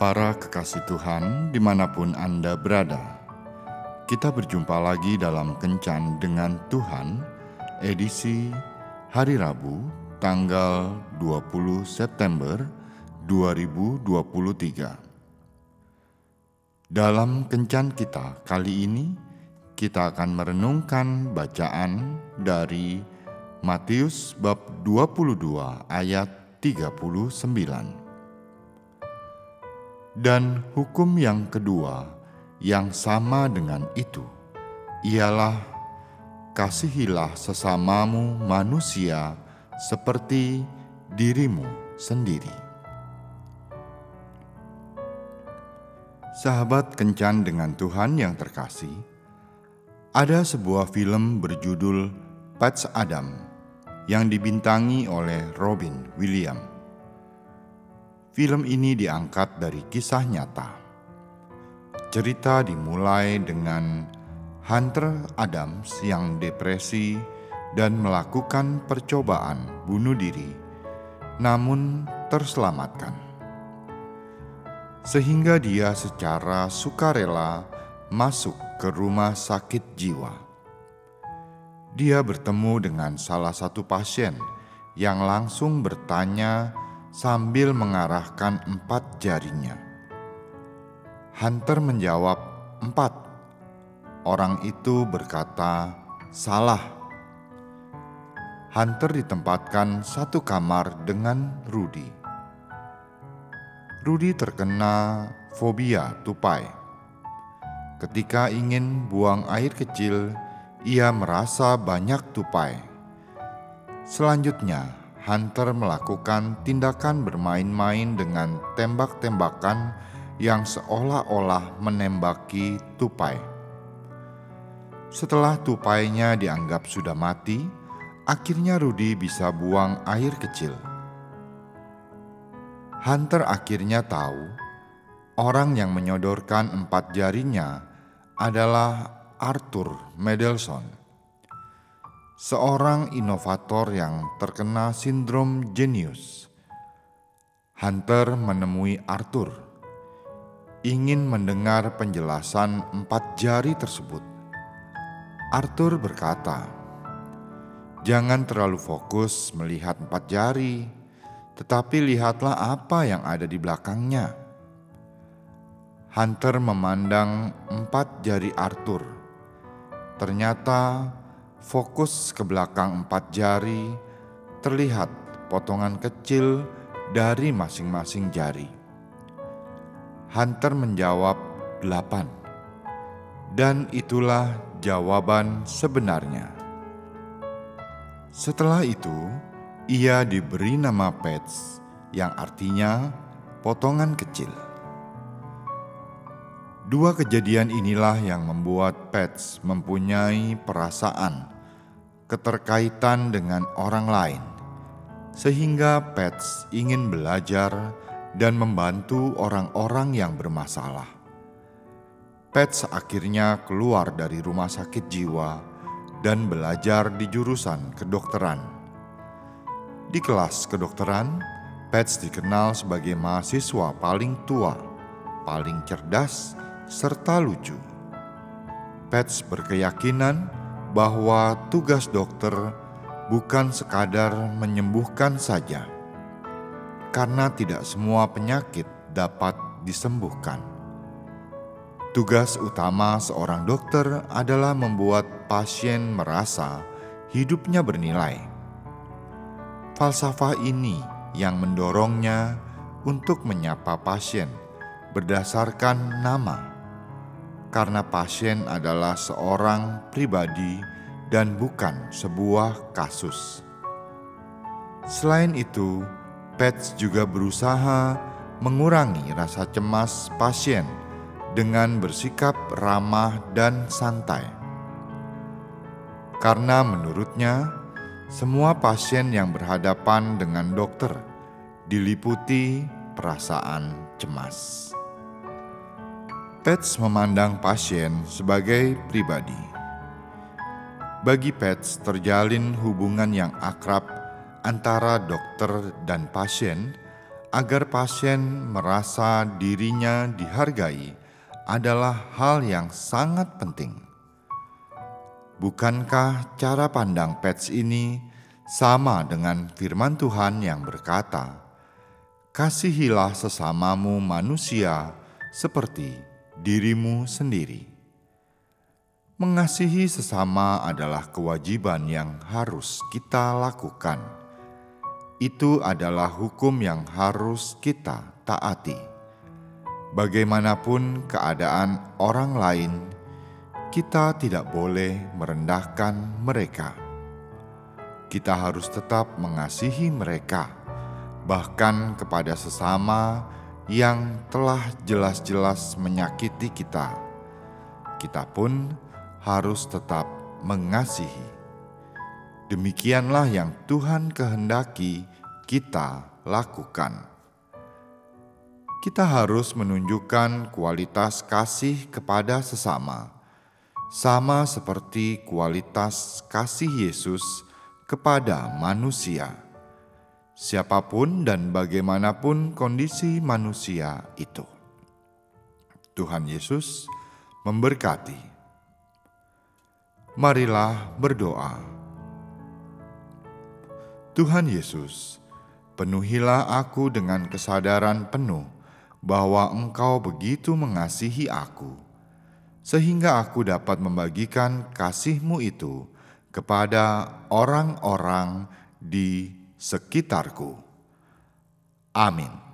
Para kekasih Tuhan, di mana pun Anda berada, kita berjumpa lagi dalam Kencan dengan Tuhan, edisi hari Rabu, tanggal 20 September 2023. Dalam Kencan kita kali ini, kita akan merenungkan bacaan dari Matius bab 22 ayat 39. Dan hukum yang kedua, yang sama dengan itu, ialah kasihilah sesamamu manusia seperti dirimu sendiri. Sahabat kencan dengan Tuhan yang terkasih, ada sebuah film berjudul Patch Adam yang dibintangi oleh Robin Williams. Film ini diangkat dari kisah nyata. Cerita dimulai dengan Hunter Adams yang depresi dan melakukan percobaan bunuh diri, namun terselamatkan. Sehingga dia secara sukarela masuk ke rumah sakit jiwa. Dia bertemu dengan salah satu pasien yang langsung bertanya sambil mengarahkan empat jarinya. Hunter menjawab, "Empat." Orang itu berkata, "Salah." Hunter ditempatkan satu kamar dengan Rudy. Rudy terkena fobia tupai. Ketika ingin buang air kecil, ia merasa banyak tupai. Selanjutnya, Hunter melakukan tindakan bermain-main dengan tembak-tembakan yang seolah-olah menembaki tupai. Setelah tupainya dianggap sudah mati, akhirnya Rudy bisa buang air kecil. Hunter akhirnya tahu orang yang menyodorkan empat jarinya adalah Arthur Medelson seorang inovator yang terkena sindrom jenius. Hunter menemui Arthur, ingin mendengar penjelasan empat jari tersebut. Arthur berkata, "Jangan terlalu fokus melihat empat jari, tetapi lihatlah apa yang ada di belakangnya." Hunter memandang empat jari Arthur. Ternyata fokus ke belakang empat jari, terlihat potongan kecil dari masing-masing jari. Hunter menjawab delapan, dan itulah jawaban sebenarnya. Setelah itu, ia diberi nama Pets, yang artinya potongan kecil. Dua kejadian inilah yang membuat Pets mempunyai perasaan keterkaitan dengan orang lain, sehingga Pets ingin belajar dan membantu orang-orang yang bermasalah. Pets akhirnya keluar dari rumah sakit jiwa dan belajar di jurusan kedokteran. Di kelas kedokteran, Pets dikenal sebagai mahasiswa paling tua, paling cerdas, serta lucu. Pets berkeyakinan bahwa tugas dokter bukan sekadar menyembuhkan saja, karena tidak semua penyakit dapat disembuhkan. Tugas utama seorang dokter adalah membuat pasien merasa hidupnya bernilai. Falsafah ini yang mendorongnya untuk menyapa pasien berdasarkan nama karena pasien adalah seorang pribadi dan bukan sebuah kasus. Selain itu, Pets juga berusaha mengurangi rasa cemas pasien dengan bersikap ramah dan santai. Karena menurutnya, semua pasien yang berhadapan dengan dokter diliputi perasaan cemas. Pets memandang pasien sebagai pribadi. Bagi Pets, terjalin hubungan yang akrab antara dokter dan pasien agar pasien merasa dirinya dihargai adalah hal yang sangat penting. Bukankah cara pandang Pets ini sama dengan firman Tuhan yang berkata, "Kasihilah sesamamu manusia seperti dirimu sendiri." Mengasihi sesama adalah kewajiban yang harus kita lakukan. Itu adalah hukum yang harus kita taati. Bagaimanapun keadaan orang lain, kita tidak boleh merendahkan mereka. Kita harus tetap mengasihi mereka, bahkan kepada sesama yang telah jelas-jelas menyakiti kita. Kita pun harus tetap mengasihi. Demikianlah yang Tuhan kehendaki kita lakukan. Kita harus menunjukkan kualitas kasih kepada sesama, sama seperti kualitas kasih Yesus kepada manusia. Siapa pun dan bagaimanapun kondisi manusia itu, Tuhan Yesus memberkati. Marilah berdoa. Tuhan Yesus, penuhilah aku dengan kesadaran penuh bahwa Engkau begitu mengasihi aku, sehingga aku dapat membagikan kasih-Mu itu kepada orang-orang di sekitarku. Amin.